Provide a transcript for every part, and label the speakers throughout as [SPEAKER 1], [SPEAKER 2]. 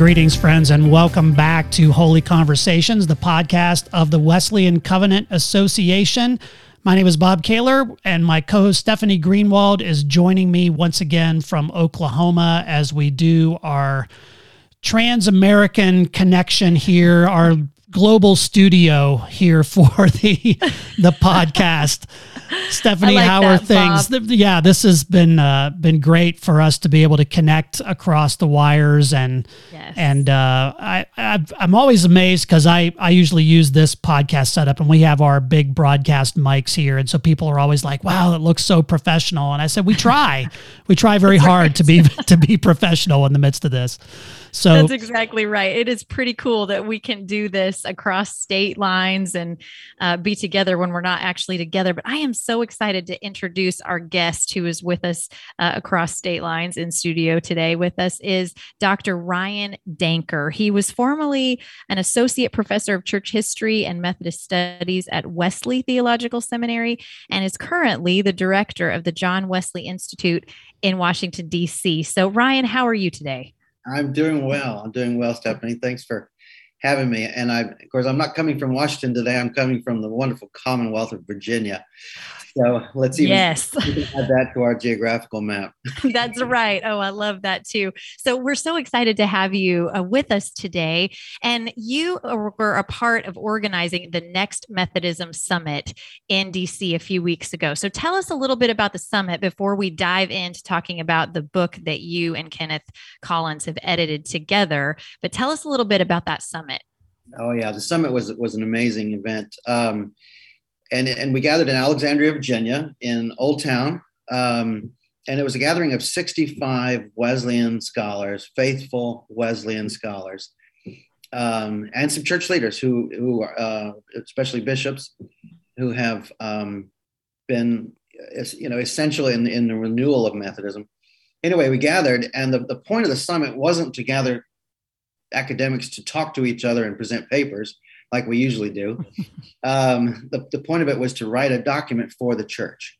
[SPEAKER 1] Greetings, friends, and welcome back to Holy Conversations, the podcast of the Wesleyan Covenant Association. My name is Bob Kaylor, and my co host Stephanie Greenwald is joining me once again from Oklahoma as we do our trans American connection here, our global studio here for the the podcast. Stephanie, like how that, are things? Bob. Yeah, this has been uh, been great for us to be able to connect across the wires, and yes. and uh, I, I am always amazed because I I usually use this podcast setup, and we have our big broadcast mics here, and so people are always like, "Wow, it looks so professional," and I said, "We try, we try very hard to be to be professional in the midst of this." So
[SPEAKER 2] that's exactly right. It is pretty cool that we can do this across state lines and uh, be together when we're not actually together. But I am so excited to introduce our guest who is with us uh, across state lines in studio today. With us is Dr. Ryan Danker. He was formerly an associate professor of church history and Methodist studies at Wesley Theological Seminary and is currently the director of the John Wesley Institute in Washington, D.C. So, Ryan, how are you today?
[SPEAKER 3] I'm doing well. I'm doing well, Stephanie. Thanks for having me. And I, of course, I'm not coming from Washington today. I'm coming from the wonderful Commonwealth of Virginia. So let's even
[SPEAKER 2] yes.
[SPEAKER 3] add that to our geographical map.
[SPEAKER 2] That's right. Oh, I love that too. So we're so excited to have you uh, with us today. And you were a part of organizing the Next Methodism Summit in DC a few weeks ago. So tell us a little bit about the summit before we dive into talking about the book that you and Kenneth Collins have edited together. But tell us a little bit about that summit.
[SPEAKER 3] Oh yeah, the summit was was an amazing event. Um, and, and we gathered in Alexandria, Virginia, in Old Town. Um, and it was a gathering of 65 Wesleyan scholars, faithful Wesleyan scholars, um, and some church leaders who, who are, uh, especially bishops, who have um, been, you know, essential in, in the renewal of Methodism. Anyway, we gathered, and the, the point of the summit wasn't to gather academics to talk to each other and present papers like we usually do. Um, the, the point of it was to write a document for the church.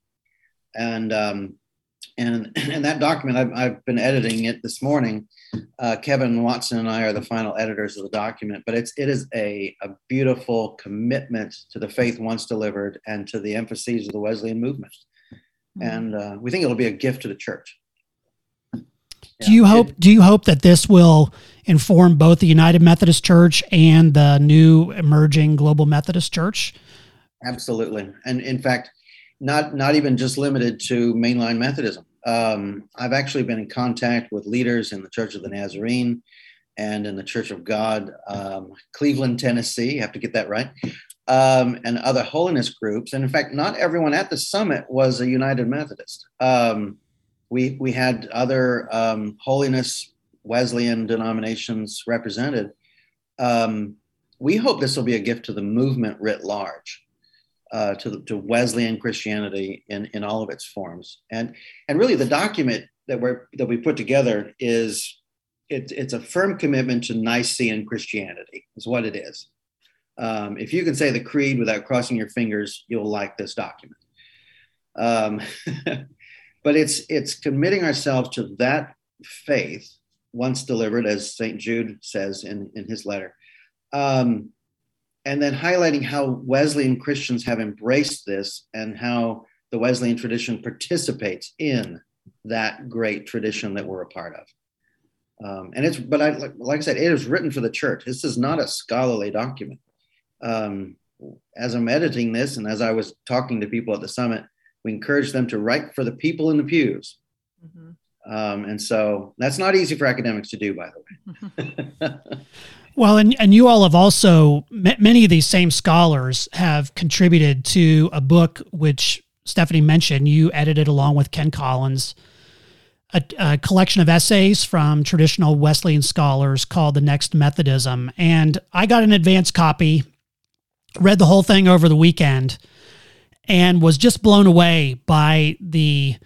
[SPEAKER 3] And, um, and, and that document, I've, I've been editing it this morning. Uh, Kevin Watson and I are the final editors of the document, but it's, it is a, a beautiful commitment to the faith once delivered and to the emphases of the Wesleyan movement. Mm-hmm. And uh, we think it'll be a gift to the church.
[SPEAKER 1] Do you hope? Do you hope that this will inform both the United Methodist Church and the new emerging Global Methodist Church?
[SPEAKER 3] Absolutely, and in fact, not not even just limited to mainline Methodism. Um, I've actually been in contact with leaders in the Church of the Nazarene and in the Church of God, um, Cleveland, Tennessee. You have to get that right. Um, and other holiness groups. And in fact, not everyone at the summit was a United Methodist. Um, we we had other um, holiness Wesleyan denominations represented. Um, we hope this will be a gift to the movement writ large, uh, to, the, to Wesleyan Christianity in, in all of its forms. And, and really, the document that, we're, that we put together is it, it's a firm commitment to Nicene Christianity, is what it is. Um, if you can say the creed without crossing your fingers, you'll like this document. Um, but it's it's committing ourselves to that faith once delivered, as St. Jude says in, in his letter. Um, and then highlighting how Wesleyan Christians have embraced this and how the Wesleyan tradition participates in that great tradition that we're a part of. Um, and it's, but I, like, I said, it is written for the church. This is not a scholarly document. Um, as I'm editing this, and as I was talking to people at the summit, we encourage them to write for the people in the pews. Mm-hmm. Um, and so that's not easy for academics to do, by the
[SPEAKER 1] way. well, and, and you all have also, many of these same scholars have contributed to a book which Stephanie mentioned. You edited along with Ken Collins. A, a, collection of essays from traditional Wesleyan scholars called The Next Methodism. And I got an advance copy, read the whole thing over the weekend, and was just blown away by the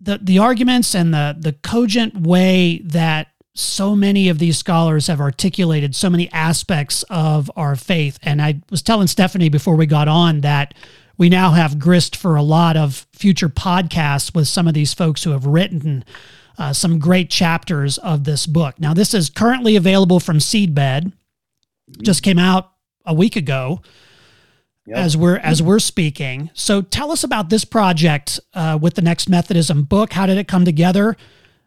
[SPEAKER 1] the the arguments and the the cogent way that so many of these scholars have articulated so many aspects of our faith. And I was telling Stephanie before we got on that we now have grist for a lot of future podcasts with some of these folks who have written uh, some great chapters of this book. Now, this is currently available from Seedbed. Just came out a week ago. Yep. As we're as we're speaking, so tell us about this project uh, with the Next Methodism book. How did it come together?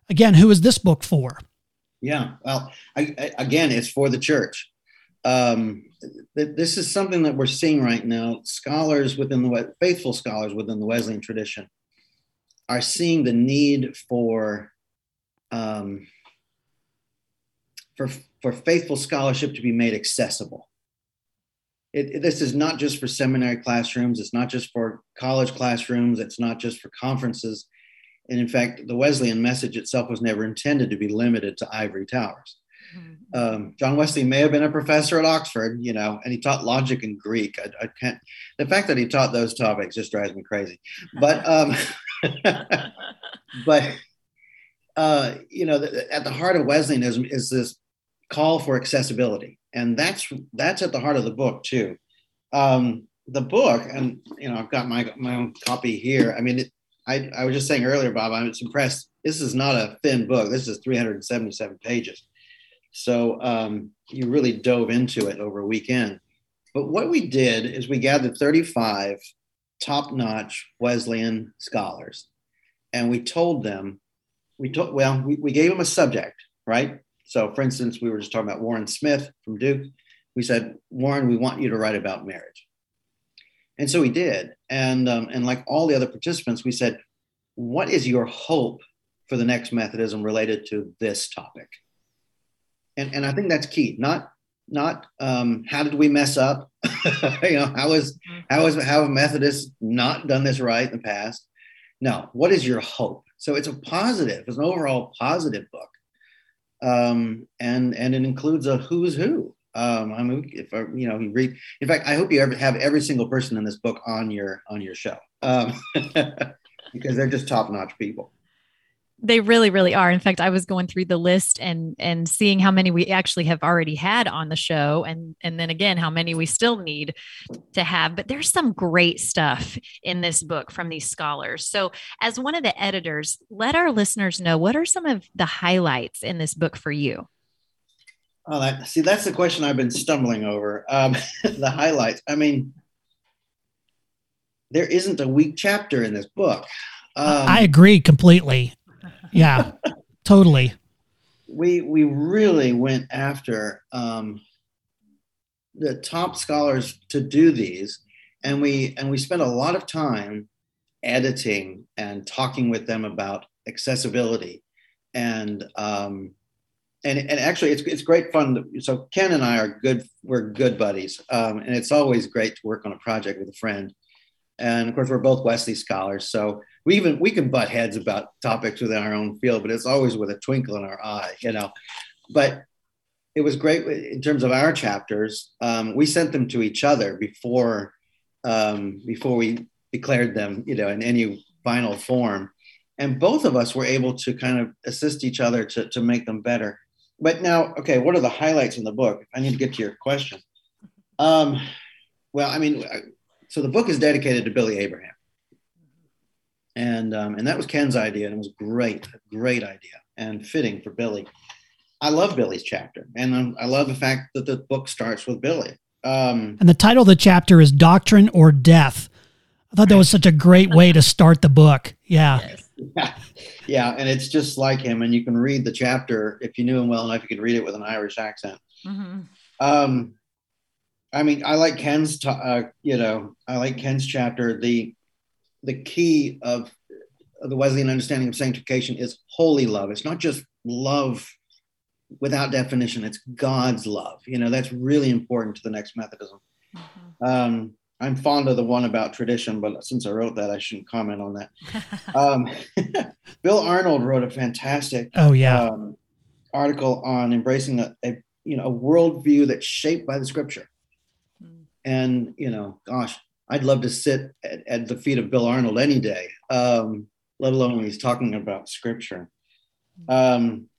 [SPEAKER 1] Again, who is this book for?
[SPEAKER 3] Yeah, well, I, I, again, it's for the church. Um, th- this is something that we're seeing right now. Scholars within the faithful scholars within the Wesleyan tradition are seeing the need for um, for for faithful scholarship to be made accessible. It, it, this is not just for seminary classrooms. It's not just for college classrooms. It's not just for conferences. And in fact, the Wesleyan message itself was never intended to be limited to ivory towers. Mm-hmm. Um, John Wesley may have been a professor at Oxford, you know, and he taught logic and Greek. I, I can't. The fact that he taught those topics just drives me crazy. But, um, but uh, you know, at the heart of Wesleyanism is this call for accessibility, and that's that's at the heart of the book too. Um, the book, and you know, I've got my my own copy here. I mean, it, I I was just saying earlier, Bob, I'm impressed. This is not a thin book. This is 377 pages. So um, you really dove into it over a weekend. But what we did is we gathered 35 top notch Wesleyan scholars and we told them, we told, well, we, we gave them a subject, right? So, for instance, we were just talking about Warren Smith from Duke. We said, Warren, we want you to write about marriage. And so he did. And, um, and like all the other participants, we said, what is your hope for the next Methodism related to this topic? and, and I think that's key. Not not um, how did we mess up? you know, how is how is how have Methodists not done this right in the past? No, what is your hope? So it's a positive, it's an overall positive book, um, and and it includes a who's who. Um, I mean, if I, you know, you read. In fact, I hope you ever have every single person in this book on your on your show um, because they're just top notch people.
[SPEAKER 2] They really, really are. In fact, I was going through the list and and seeing how many we actually have already had on the show, and and then again how many we still need to have. But there's some great stuff in this book from these scholars. So, as one of the editors, let our listeners know what are some of the highlights in this book for you.
[SPEAKER 3] Oh, that, see, that's the question I've been stumbling over. Um, the highlights. I mean, there isn't a weak chapter in this book.
[SPEAKER 1] Um, I agree completely yeah, totally.
[SPEAKER 3] We we really went after um, the top scholars to do these, and we and we spent a lot of time editing and talking with them about accessibility, and um, and and actually it's it's great fun. So Ken and I are good. We're good buddies, um, and it's always great to work on a project with a friend. And of course, we're both Wesley scholars, so we even we can butt heads about topics within our own field, but it's always with a twinkle in our eye, you know. But it was great in terms of our chapters. Um, we sent them to each other before um, before we declared them, you know, in any final form, and both of us were able to kind of assist each other to to make them better. But now, okay, what are the highlights in the book? I need to get to your question. Um, well, I mean, so the book is dedicated to Billy Abraham and um, and that was Ken's idea, and it was great, great idea, and fitting for Billy. I love Billy's chapter, and um, I love the fact that the book starts with Billy. Um,
[SPEAKER 1] and the title of the chapter is "Doctrine or Death." I thought that was such a great way to start the book. Yeah.
[SPEAKER 3] yeah. Yeah, and it's just like him, and you can read the chapter if you knew him well enough. You could read it with an Irish accent. Mm-hmm. Um, I mean, I like Ken's. T- uh, you know, I like Ken's chapter. The the key of, the Wesleyan understanding of sanctification is holy love. It's not just love without definition, it's God's love. You know, that's really important to the next Methodism. Mm-hmm. Um, I'm fond of the one about tradition, but since I wrote that, I shouldn't comment on that. um, Bill Arnold wrote a fantastic
[SPEAKER 1] oh yeah
[SPEAKER 3] um, article on embracing a, a, you know a worldview that's shaped by the Scripture, mm. and you know, gosh, I'd love to sit at, at the feet of Bill Arnold any day, um, let alone when he's talking about scripture. Um,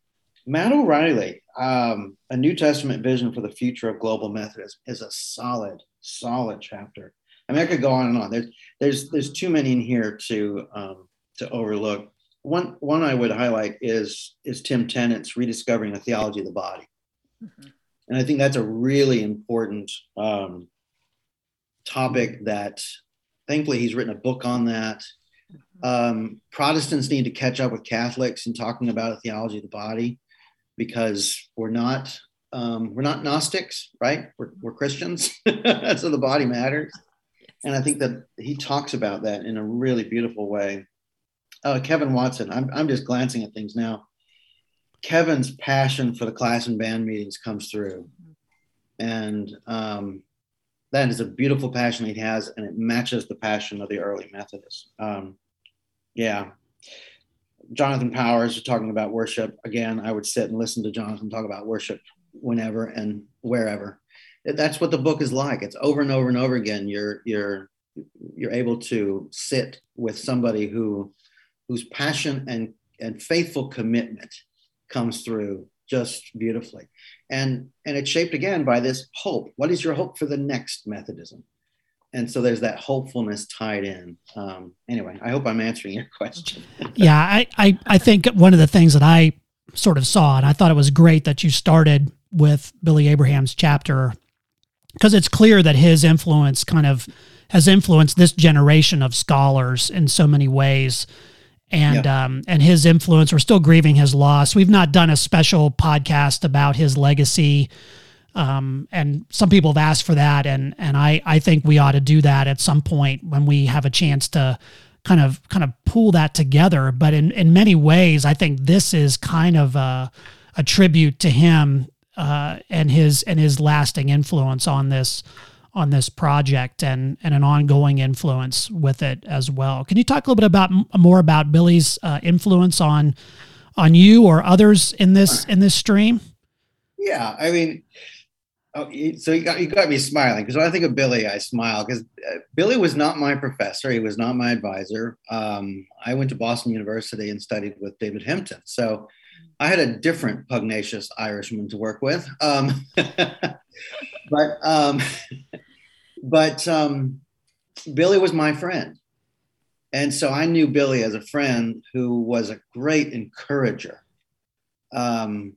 [SPEAKER 3] Matt O'Reilly, um, A New Testament Vision for the Future of Global Methodism, is a solid, solid chapter. I mean, I could go on and on. There's, there's, there's too many in here to, um, to overlook. one one I would highlight is is Tim Tennent's rediscovering a theology of the body, mm-hmm. and I think that's a really important um, topic that thankfully he's written a book on that. Mm-hmm. Um, Protestants need to catch up with Catholics in talking about a theology of the body because we're not um, we're not Gnostics, right? We're, we're Christians, so the body matters. And I think that he talks about that in a really beautiful way. Uh, Kevin Watson, I'm, I'm just glancing at things now. Kevin's passion for the class and band meetings comes through. And um, that is a beautiful passion he has, and it matches the passion of the early Methodists. Um, yeah. Jonathan Powers talking about worship. Again, I would sit and listen to Jonathan talk about worship whenever and wherever. That's what the book is like. It's over and over and over again. You're you're you're able to sit with somebody who whose passion and and faithful commitment comes through just beautifully. And and it's shaped again by this hope. What is your hope for the next Methodism? and so there's that hopefulness tied in. Um, anyway, I hope I'm answering your question.
[SPEAKER 1] yeah, I, I, I think one of the things that I sort of saw, and I thought it was great that you started with Billy Abraham's chapter because it's clear that his influence kind of has influenced this generation of scholars in so many ways. And yeah. um, and his influence, we're still grieving his loss. We've not done a special podcast about his legacy, um, and some people have asked for that, and and I I think we ought to do that at some point when we have a chance to kind of kind of pull that together. But in in many ways, I think this is kind of a, a tribute to him uh, and his and his lasting influence on this on this project and and an ongoing influence with it as well. Can you talk a little bit about more about Billy's uh, influence on on you or others in this in this stream?
[SPEAKER 3] Yeah, I mean, oh, so you got you got me smiling because when I think of Billy, I smile because uh, Billy was not my professor. He was not my advisor. Um, I went to Boston University and studied with David Hempton. So I had a different pugnacious Irishman to work with. Um, but um, but um, Billy was my friend. And so I knew Billy as a friend who was a great encourager. Um,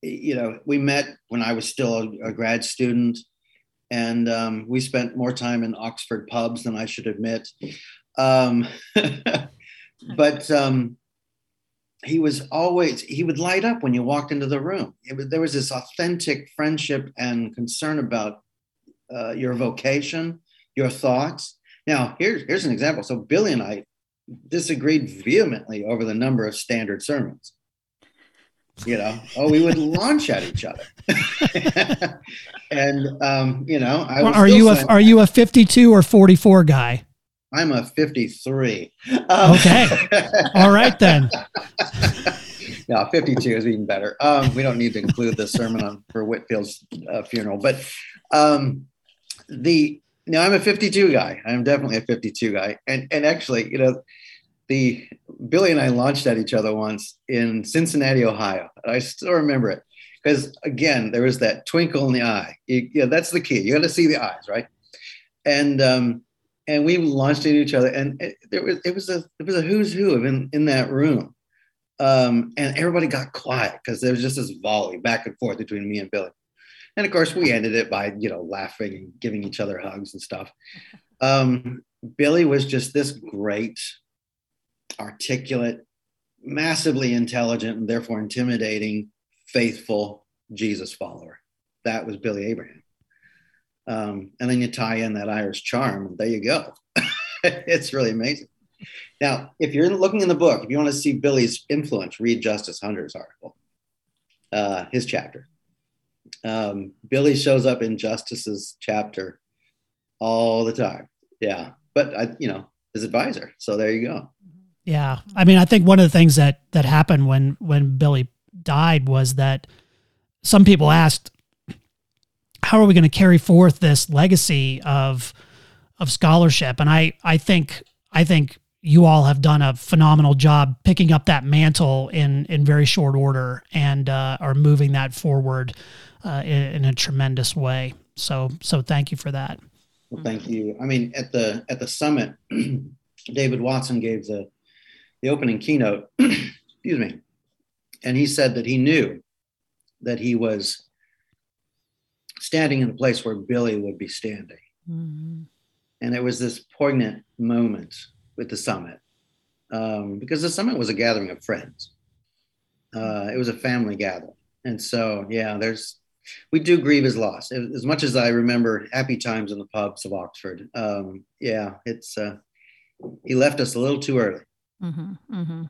[SPEAKER 3] you know, we met when I was still a, a grad student, and um, we spent more time in Oxford pubs than I should admit. Um, but um, he was always he would light up when you walked into the room there was this authentic friendship and concern about uh, your vocation your thoughts now here's here's an example so billy and i disagreed vehemently over the number of standard sermons you know oh we would launch at each other and um, you know
[SPEAKER 1] are you a, are you a 52 or 44 guy
[SPEAKER 3] I'm a 53.
[SPEAKER 1] Um, okay. All right then.
[SPEAKER 3] no, 52 is even better. Um, we don't need to include the sermon on for Whitefield's uh, funeral, but um, the no, I'm a 52 guy. I'm definitely a 52 guy, and and actually, you know, the Billy and I launched at each other once in Cincinnati, Ohio. I still remember it because again, there was that twinkle in the eye. You, yeah, that's the key. You got to see the eyes, right? And um, and we launched at each other, and it, there was it was a it was a who's who of in in that room, um, and everybody got quiet because there was just this volley back and forth between me and Billy, and of course we ended it by you know laughing and giving each other hugs and stuff. Um, Billy was just this great, articulate, massively intelligent, and therefore intimidating, faithful Jesus follower. That was Billy Abraham. Um, and then you tie in that Irish charm, and there you go. it's really amazing. Now, if you're looking in the book, if you want to see Billy's influence, read Justus Hunter's article, uh, his chapter. Um, Billy shows up in Justus's chapter all the time. Yeah, but I, you know, his advisor. So there you go.
[SPEAKER 1] Yeah, I mean, I think one of the things that that happened when when Billy died was that some people asked, how are we going to carry forth this legacy of of scholarship? And I I think I think you all have done a phenomenal job picking up that mantle in in very short order and uh, are moving that forward uh, in, in, a tremendous way. So so thank you for that.
[SPEAKER 3] Well, thank you. I mean, at the at the summit, David Watson gave the the opening keynote, excuse me, and he said that he knew that he was standing in the place where Billy would be standing. Mm-hmm. And it was this poignant moment with the summit um, because the summit was a gathering of friends. Uh, it was a family gathering. And so, yeah, there's, we do grieve his loss. As much as I remember happy times in the pubs of Oxford, um, yeah, it's, uh, he left us a little too early. Mm-hmm,
[SPEAKER 2] mm-hmm.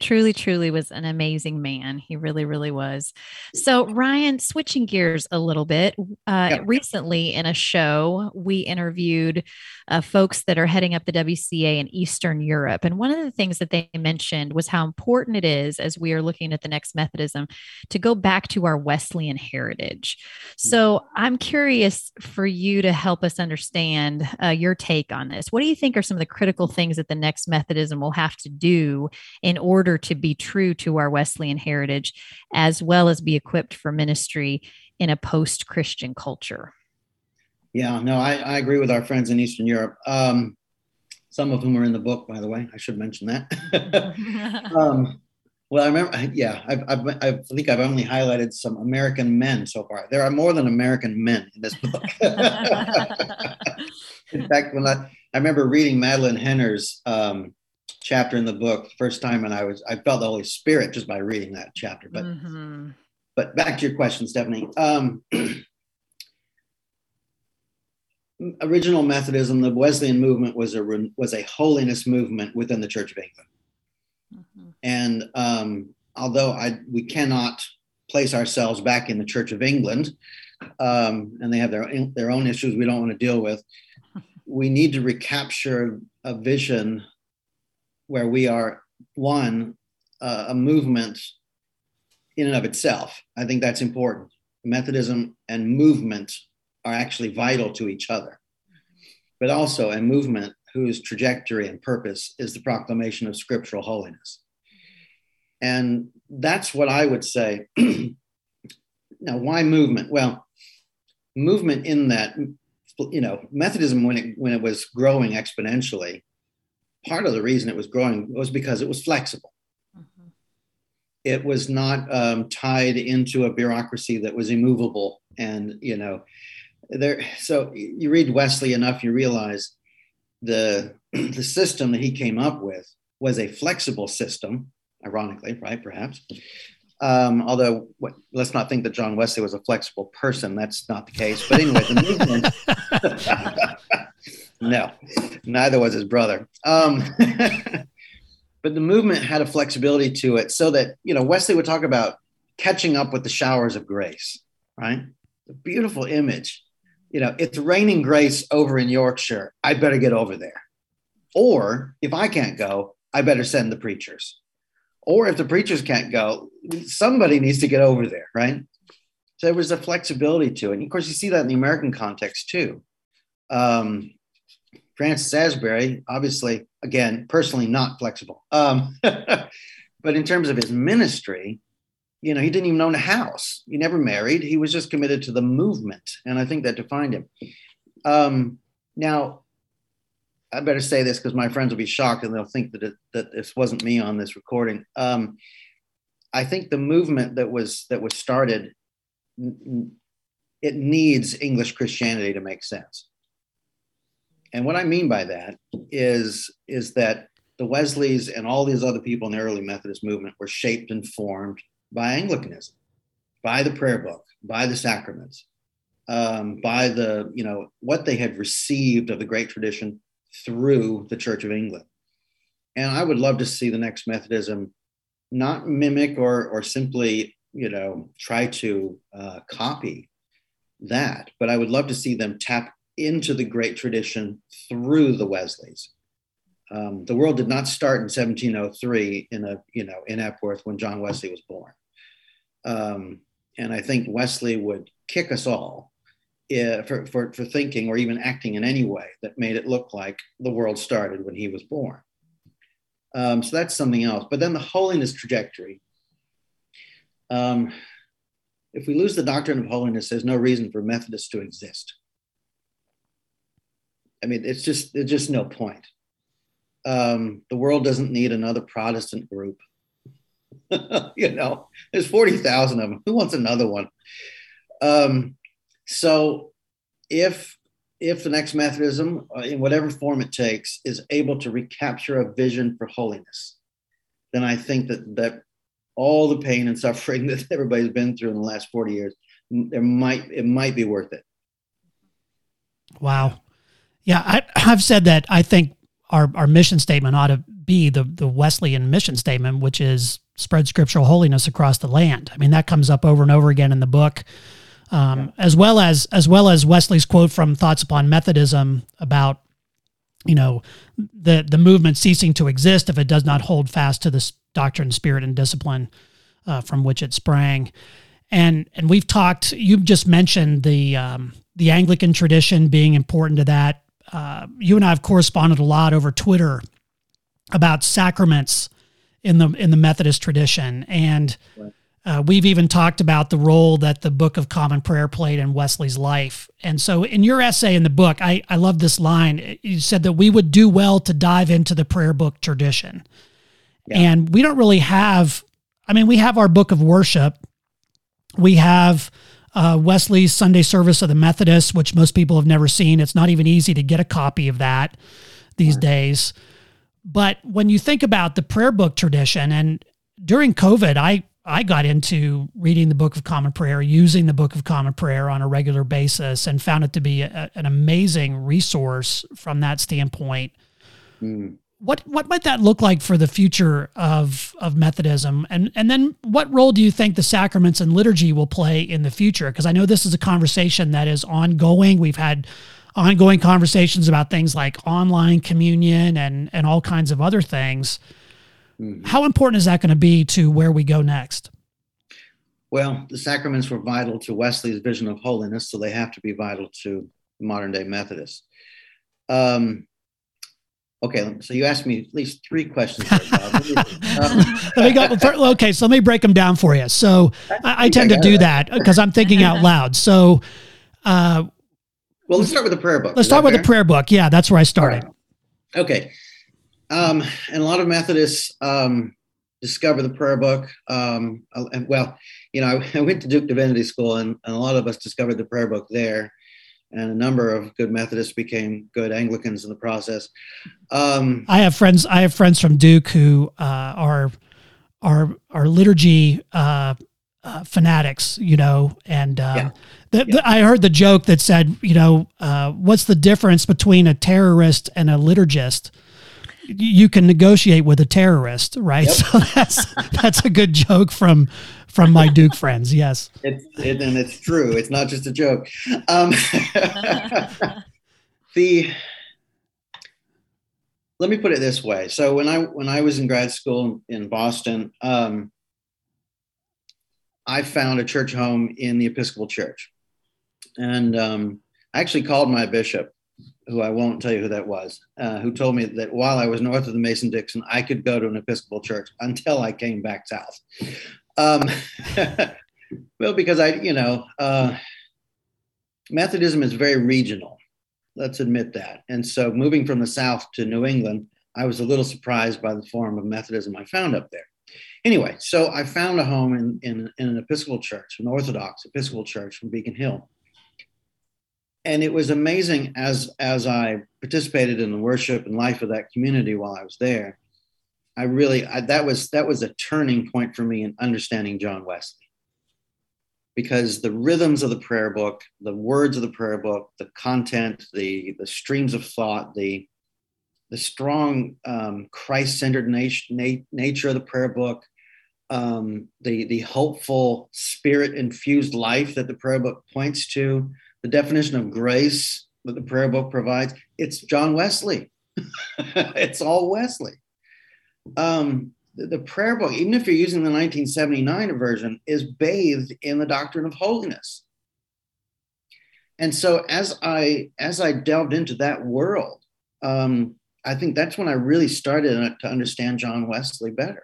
[SPEAKER 2] Truly, truly was an amazing man. He really, really was. So, Ryan, switching gears a little bit, uh, recently in a show, we interviewed uh, folks that are heading up the WCA in Eastern Europe. And one of the things that they mentioned was how important it is, as we are looking at the next Methodism, to go back to our Wesleyan heritage. Hmm. So, I'm curious for you to help us understand uh, your take on this. What do you think are some of the critical things that the next Methodism will have to do in order to be true to our Wesleyan heritage, as well as be equipped for ministry in a post Christian culture.
[SPEAKER 3] Yeah, no, I, I, agree with our friends in Eastern Europe. Um, some of whom are in the book, by the way. I should mention that. um, well, I remember, yeah, I've, I've, i think I've only highlighted some American men so far. There are more than American men in this book. in fact, when I, I remember reading Madeline Henner's um, chapter in the book first time and I was I felt the Holy Spirit just by reading that chapter. But mm-hmm. but back to your question, Stephanie. Um, original Methodism, the Wesleyan movement was a was a holiness movement within the Church of England. Mm-hmm. And um, although I we cannot place ourselves back in the Church of England, um, and they have their their own issues we don't want to deal with, we need to recapture a vision where we are one uh, a movement in and of itself. I think that's important. Methodism and movement are actually vital to each other, but also a movement whose trajectory and purpose is the proclamation of scriptural holiness. And that's what I would say. now, why movement? Well, movement in that, you know, Methodism, when it, when it was growing exponentially, part of the reason it was growing was because it was flexible. Mm-hmm. It was not um, tied into a bureaucracy that was immovable. And, you know, there, so you read Wesley enough, you realize the, the system that he came up with was a flexible system, ironically, right? Perhaps. Um, although what, let's not think that John Wesley was a flexible person. That's not the case. But anyway, the movement, no, neither was his brother. Um, but the movement had a flexibility to it so that, you know, Wesley would talk about catching up with the showers of grace, right? The beautiful image. You know, it's raining grace over in Yorkshire. I better get over there. Or if I can't go, I better send the preachers. Or if the preachers can't go, somebody needs to get over there, right? So there was a flexibility to it. And of course, you see that in the American context too. Um, Francis Asbury, obviously, again, personally not flexible. Um, but in terms of his ministry, you know, he didn't even own a house. He never married. He was just committed to the movement. And I think that defined him. Um, now, I better say this because my friends will be shocked and they'll think that, it, that this wasn't me on this recording. Um, I think the movement that was that was started, it needs English Christianity to make sense. And what I mean by that is, is that the Wesleys and all these other people in the early Methodist movement were shaped and formed by Anglicanism, by the prayer book, by the sacraments, um, by the, you know, what they had received of the great tradition through the Church of England. And I would love to see the next Methodism not mimic or, or simply, you know, try to uh, copy that, but I would love to see them tap into the great tradition through the Wesleys. Um, the world did not start in 1703 in a you know in Epworth when John Wesley was born, um, and I think Wesley would kick us all uh, for, for for thinking or even acting in any way that made it look like the world started when he was born. Um, so that's something else. But then the holiness trajectory. Um, if we lose the doctrine of holiness, there's no reason for Methodists to exist. I mean, it's just there's just no point. Um, the world doesn't need another Protestant group. you know, there's 40,000 of them. Who wants another one? Um, so if if the next Methodism, uh, in whatever form it takes, is able to recapture a vision for holiness, then I think that that all the pain and suffering that everybody's been through in the last 40 years, there might it might be worth it.
[SPEAKER 1] Wow. Yeah, I, I've said that I think our, our mission statement ought to be the, the Wesleyan mission statement, which is spread scriptural holiness across the land. I mean, that comes up over and over again in the book. Um, yeah. as well as as well as Wesley's quote from Thoughts Upon Methodism about you know the the movement ceasing to exist if it does not hold fast to this doctrine, spirit, and discipline uh, from which it sprang. And and we've talked. You've just mentioned the um, the Anglican tradition being important to that. Uh, you and I have corresponded a lot over Twitter about sacraments in the in the Methodist tradition, and uh, we've even talked about the role that the Book of Common Prayer played in Wesley's life. And so, in your essay in the book, I I love this line. You said that we would do well to dive into the prayer book tradition, yeah. and we don't really have. I mean, we have our book of worship. We have uh, Wesley's Sunday Service of the Methodists, which most people have never seen. It's not even easy to get a copy of that these right. days. But when you think about the prayer book tradition, and during COVID, I I got into reading the Book of Common Prayer, using the Book of Common Prayer on a regular basis, and found it to be a, an amazing resource from that standpoint. Mm. What what might that look like for the future of of Methodism, and and then what role do you think the sacraments and liturgy will play in the future? Because I know this is a conversation that is ongoing. We've had ongoing conversations about things like online communion and and all kinds of other things. Mm-hmm. How important is that going to be to where we go next?
[SPEAKER 3] Well, the sacraments were vital to Wesley's vision of holiness, so they have to be vital to modern day Methodists. Um, okay, so you asked me at least three questions. There,
[SPEAKER 1] um, let me go. Okay, so let me break them down for you. So I, I tend I to do that because I'm thinking out loud. So uh,
[SPEAKER 3] well, let's start with the prayer book.
[SPEAKER 1] Let's start with fair? the prayer book. Yeah, that's where I started. Right.
[SPEAKER 3] Okay. Um, and a lot of Methodists um, discover the prayer book. Um, and well, you know, I, I, went to Duke Divinity School, and, and, a lot of us discovered the prayer book there. And a number of good Methodists became good Anglicans in the process. Um,
[SPEAKER 1] I have friends. I have friends from Duke who uh, are are are liturgy uh, uh, fanatics, you know, and uh, yeah. the, yeah. The, I heard the joke that said, you know, uh, what's the difference between a terrorist and a liturgist? You can negotiate with a terrorist, right? Yep. So that's that's a good joke from from my Duke friends. Yes,
[SPEAKER 3] it's it, and it's true. It's not just a joke. Um, the let me put it this way. So when I when I was in grad school in Boston. Um, I found a church home in the Episcopal Church. And um, I actually called my bishop, who I won't tell you who that was, uh, who told me that while I was north of the Mason Dixon, I could go to an Episcopal church until I came back south. Um, well, because I, you know, uh, Methodism is very regional. Let's admit that. And so moving from the south to New England, I was a little surprised by the form of Methodism I found up there. Anyway, so I found a home in, in, in an Episcopal church, an Orthodox Episcopal church from Beacon Hill. And it was amazing as, as I participated in the worship and life of that community while I was there. I really, I, that was, that was a turning point for me in understanding John Wesley because the rhythms of the prayer book, the words of the prayer book, the content, the, the streams of thought, the, the strong um, Christ-centered nat- nat- nature of the prayer book, um, the the hopeful spirit-infused life that the prayer book points to, the definition of grace that the prayer book provides. It's John Wesley. it's all Wesley. Um, the, the prayer book, even if you're using the 1979 version, is bathed in the doctrine of holiness. And so as I as I delved into that world, um, I think that's when I really started to understand John Wesley better.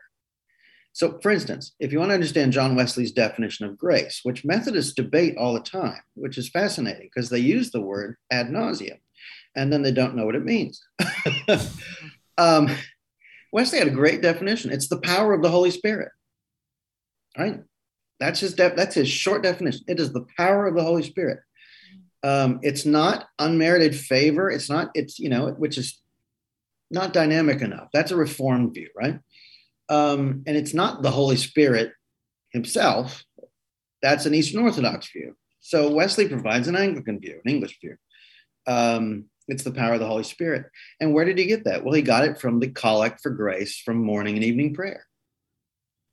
[SPEAKER 3] So, for instance, if you want to understand John Wesley's definition of grace, which Methodists debate all the time, which is fascinating because they use the word ad nauseum and then they don't know what it means. Um, Wesley had a great definition. It's the power of the Holy Spirit. Right? That's his that's his short definition. It is the power of the Holy Spirit. Um, it's not unmerited favor. It's not. It's you know, which is not dynamic enough. That's a reformed view, right? Um, and it's not the Holy Spirit himself. That's an Eastern Orthodox view. So Wesley provides an Anglican view, an English view. Um, it's the power of the Holy Spirit. And where did he get that? Well, he got it from the Collect for Grace from morning and evening prayer.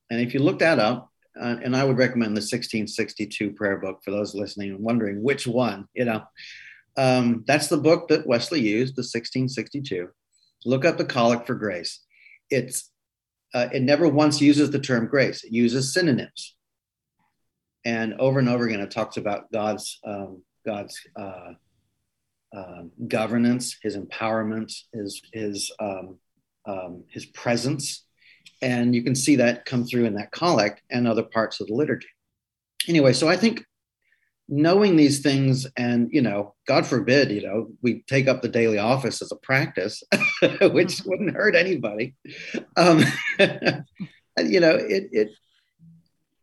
[SPEAKER 3] And if you look that up, uh, and I would recommend the 1662 prayer book for those listening and wondering which one, you know, um, that's the book that Wesley used, the 1662. Look up the Collect for Grace. It's uh, it never once uses the term grace. It uses synonyms, and over and over again, it talks about God's um, God's uh, uh, governance, His empowerment, His His um, um, His presence, and you can see that come through in that collect and other parts of the liturgy. Anyway, so I think knowing these things and you know god forbid you know we take up the daily office as a practice which wouldn't hurt anybody um you know it it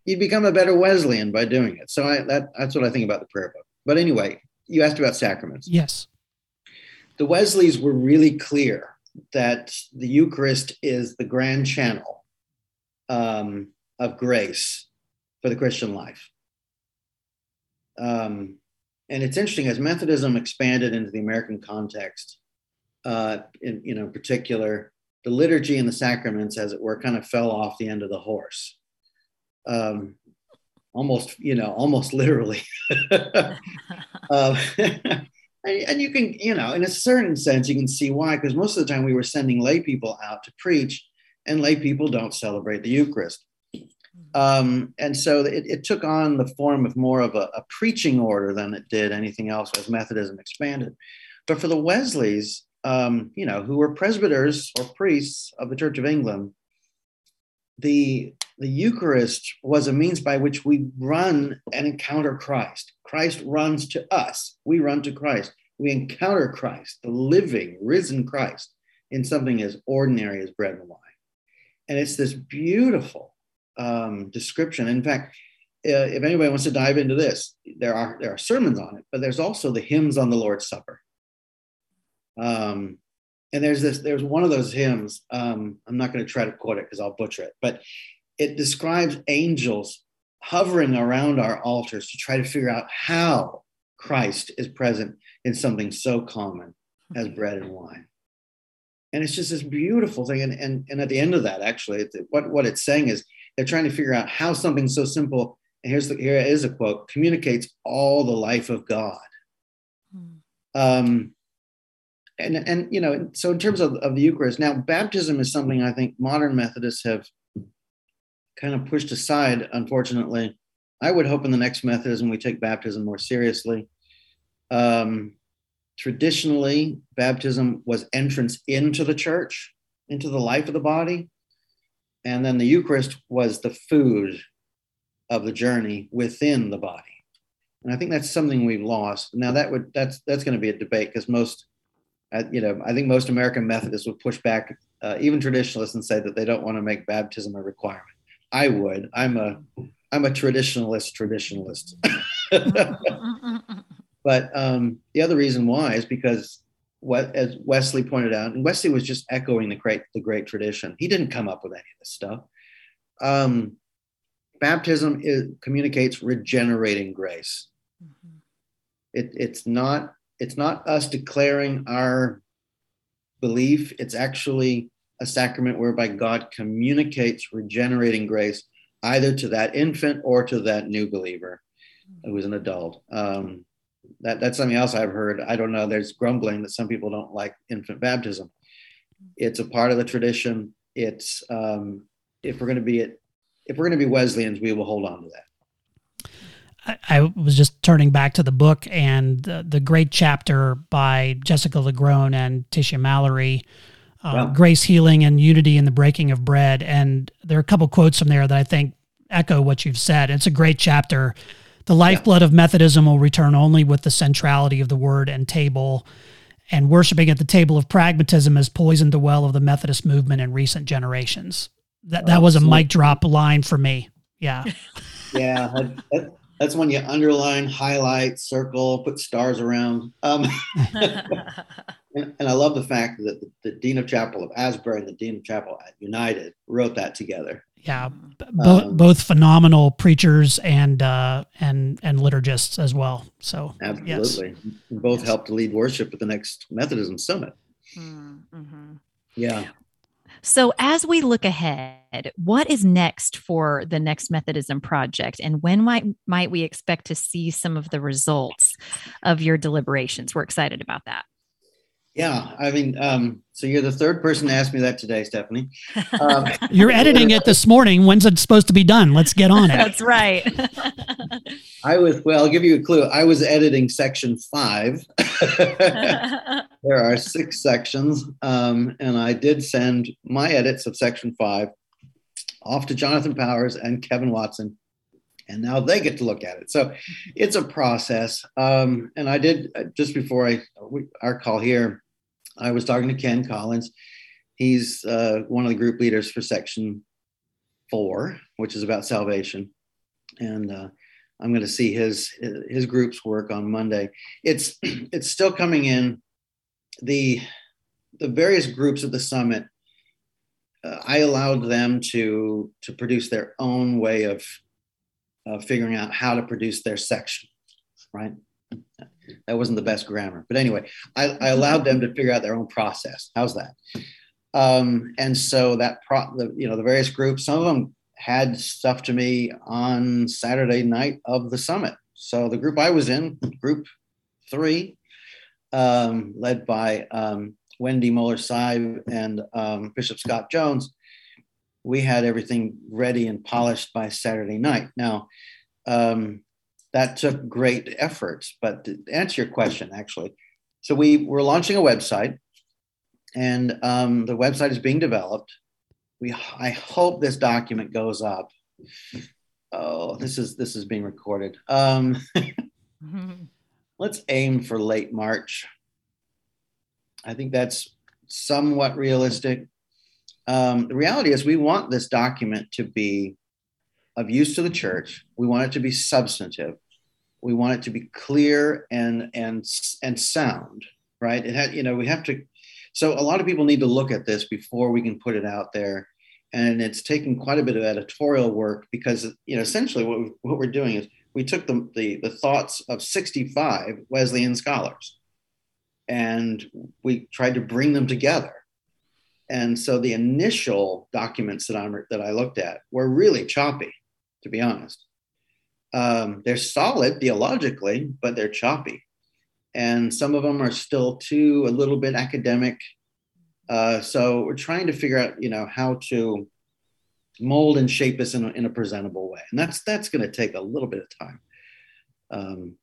[SPEAKER 3] you become a better wesleyan by doing it. So i that that's what i think about the prayer book. But anyway you asked about sacraments.
[SPEAKER 1] Yes.
[SPEAKER 3] The wesleys were really clear that the eucharist is the grand channel um, of grace for the christian life. Um, and it's interesting as Methodism expanded into the American context, uh, in you know, in particular, the liturgy and the sacraments, as it were, kind of fell off the end of the horse, um, almost you know, almost literally. uh, and you can, you know, in a certain sense, you can see why, because most of the time we were sending lay people out to preach, and lay people don't celebrate the Eucharist. Um, and so it, it, took on the form of more of a, a, preaching order than it did anything else as Methodism expanded. But for the Wesleys, um, you know, who were presbyters or priests of the Church of England, the, the Eucharist was a means by which we run and encounter Christ. Christ runs to us, we run to Christ. We encounter Christ, the living, risen Christ, in something as ordinary as bread and wine. And it's this beautiful um, description. In fact, uh, if anybody wants to dive into this, there are there are sermons on it, but there's also the hymns on the Lord's Supper. Um, and there's this there's one of those hymns. Um, I'm not going to try to quote it because I'll butcher it, but it describes angels hovering around our altars to try to figure out how Christ is present in something so common as bread and wine. And it's just this beautiful thing. And, and, and at the end of that, actually, what, what it's saying is they're trying to figure out how something so simple, and here's the, here is a quote, communicates all the life of God. Hmm. Um, and, and, you know, so in terms of, of the Eucharist, now baptism is something I think modern Methodists have kind of pushed aside, unfortunately. I would hope in the next Methodism we take baptism more seriously. Um, traditionally, baptism was entrance into the church, into the life of the body and then the Eucharist was the food of the journey within the body. And I think that's something we've lost. Now that would that's that's going to be a debate because most, uh, you know, I think most American Methodists would push back, uh, even traditionalists, and say that they don't want to make baptism a requirement. I would. I'm a I'm a traditionalist traditionalist. but um, the other reason why is because what as Wesley pointed out, and Wesley was just echoing the great the great tradition. He didn't come up with any of this stuff. Um, baptism is, communicates regenerating grace. Mm-hmm. It, it's not it's not us declaring our belief. It's actually a sacrament whereby God communicates regenerating grace either to that infant or to that new believer who is an adult. Um, that, that's something else I've heard. I don't know. There's grumbling that some people don't like infant baptism. It's a part of the tradition. It's um, if we're going to be if we're going to be Wesleyans, we will hold on to that.
[SPEAKER 1] I, was just turning back to the book and the, the great chapter by Jessica LaGrone and Tisha Mallory, uh, Grace, Healing, and Unity in the Breaking of Bread. And there are a couple quotes from there that I think echo what you've said. It's a great chapter the lifeblood yeah. of Methodism will return only with the centrality of the word and table. and worshiping at the table of pragmatism has poisoned the well of the Methodist movement in recent generations. That that was a mic drop line for me. Yeah.
[SPEAKER 3] yeah, that, that, that's when you underline, highlight, circle, put stars around. Um, and, and, I love the fact that the, the, dean of chapel of Asbury and the dean of chapel at United wrote that together.
[SPEAKER 1] Yeah, both um, both phenomenal preachers and uh, and and liturgists as well. So
[SPEAKER 3] absolutely, yes. both yes. helped lead worship at the next Methodism summit. Mm-hmm. Yeah.
[SPEAKER 2] So, as we look ahead, what is next for the next Methodism project, and when might might we expect to see some of the results of your deliberations? We're excited about that.
[SPEAKER 3] Yeah, I mean, um, so you're the third person to ask me that today, Stephanie. Um,
[SPEAKER 1] you're editing it this morning. When's it supposed to be done? Let's get on it.
[SPEAKER 2] That's right.
[SPEAKER 3] I was well. I'll give you a clue. I was editing section five. there are six sections, um, and I did send my edits of section five off to Jonathan Powers and Kevin Watson and now they get to look at it. So it's a process. Um, and I did uh, just before I our call here, I was talking to Ken Collins. He's uh, one of the group leaders for Section Four, which is about salvation, and uh, I'm going to see his his group's work on Monday. It's it's still coming in. The the various groups at the summit uh, I allowed them to to produce their own way of uh, figuring out how to produce their section, right? That wasn't the best grammar, but anyway, I, I allowed them to figure out their own process. How's that? Um, and so that pro, the, you know, the various groups, some of them had stuff to me on Saturday night of the summit. So the group I was in, group three, um, led by um, Wendy Moeller Sive and um, Bishop Scott Jones, we had everything ready and polished by Saturday night. Now, um, that took great efforts, but to answer your question, actually, so we were launching a website, and um, the website is being developed. We, I hope this document goes up. Oh, this is this is being recorded. Um, Let's aim for late March. I think that's somewhat realistic um, the reality is we want this document to be of use to the church. We want it to be substantive. We want it to be clear and and and sound. Right? It had you know we have to. So a lot of people need to look at this before we can put it out there, and it's taken quite a bit of editorial work because you know essentially what we, what we're doing is we took the, the the thoughts of 65 Wesleyan scholars, and we tried to bring them together and so the initial documents that I'm that I looked at were really choppy, to be honest. Um, they're solid theologically, but they're choppy, and some of them are still too a little bit academic. Uh, so we're trying to figure out, you know, how to mold and shape this in a, in a presentable way, and that's that's going to take a little bit of time. Um,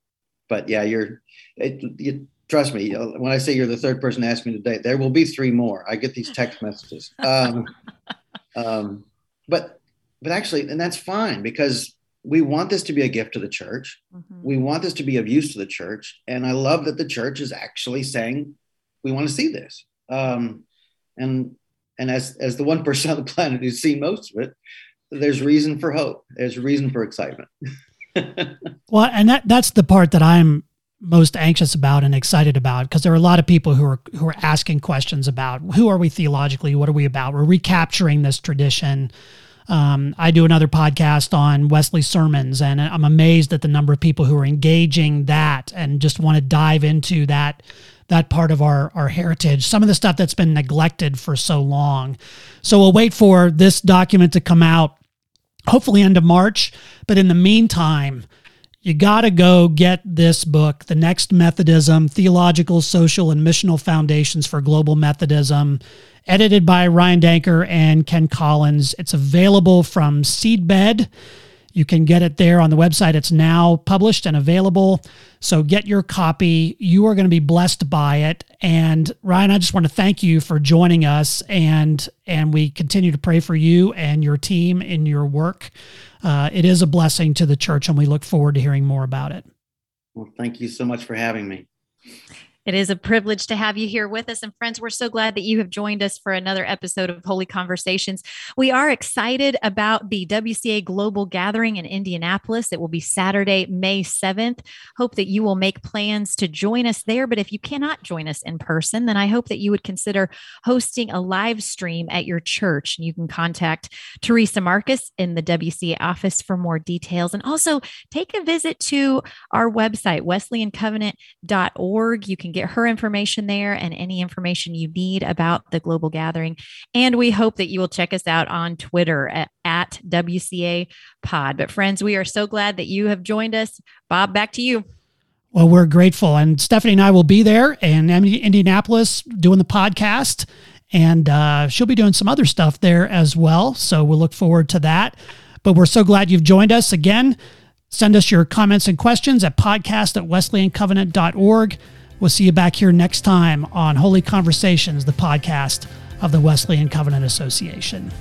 [SPEAKER 3] but yeah, you're it, trust me, when I say you're the third person to ask me today, there will be three more. I get these text messages. Um, um, but but actually, and that's fine because we want this to be a gift to the church. Mm-hmm. We want this to be of use to the church, and I love that the church is actually saying we want to see this. Um, and and as as the one person on the planet who's seen most of it, there's reason for hope. There's reason for excitement.
[SPEAKER 1] well, and that that's the part that I'm most anxious about and excited about because there are a lot of people who are who are asking questions about who are we theologically? What are we about? We're recapturing this tradition. Um, i do another podcast on wesley sermons and i'm amazed at the number of people who are engaging that and just want to dive into that that part of our our heritage. Some of the stuff that's been neglected for so long. So we'll wait for this document to come out hopefully end of march but in the meantime you got to go get this book, The Next Methodism Theological, Social, and Missional Foundations for Global Methodism, edited by Ryan Danker and Ken Collins. It's available from Seedbed. You can get it there on the website. It's now published and available. So get your copy. You are going to be blessed by it. And Ryan, I just want to thank you for joining us and and we continue to pray for you and your team in your work uh, it is a blessing to the church, and we look forward to hearing more about it.
[SPEAKER 3] Well, thank you so much for having me.
[SPEAKER 2] It is a privilege to have you here with us. And friends, we're so glad that you have joined us for another episode of Holy Conversations. We are excited about the WCA Global Gathering in Indianapolis. It will be Saturday, May 7th. Hope that you will make plans to join us there. But if you cannot join us in person, then I hope that you would consider hosting a live stream at your church. You can contact Teresa Marcus in the WCA office for more details. And also take a visit to our website, wesleyancovenant.org. You can get her information there and any information you need about the global gathering. And we hope that you will check us out on Twitter at, at WCA Pod. But friends, we are so glad that you have joined us. Bob, back to you.
[SPEAKER 1] Well, we're grateful. And Stephanie and I will be there in Indianapolis doing the podcast. And uh, she'll be doing some other stuff there as well. So we'll look forward to that. But we're so glad you've joined us again. Send us your comments and questions at podcast at wesleyancovenant.org. We'll see you back here next time on Holy Conversations, the podcast of the Wesleyan Covenant Association.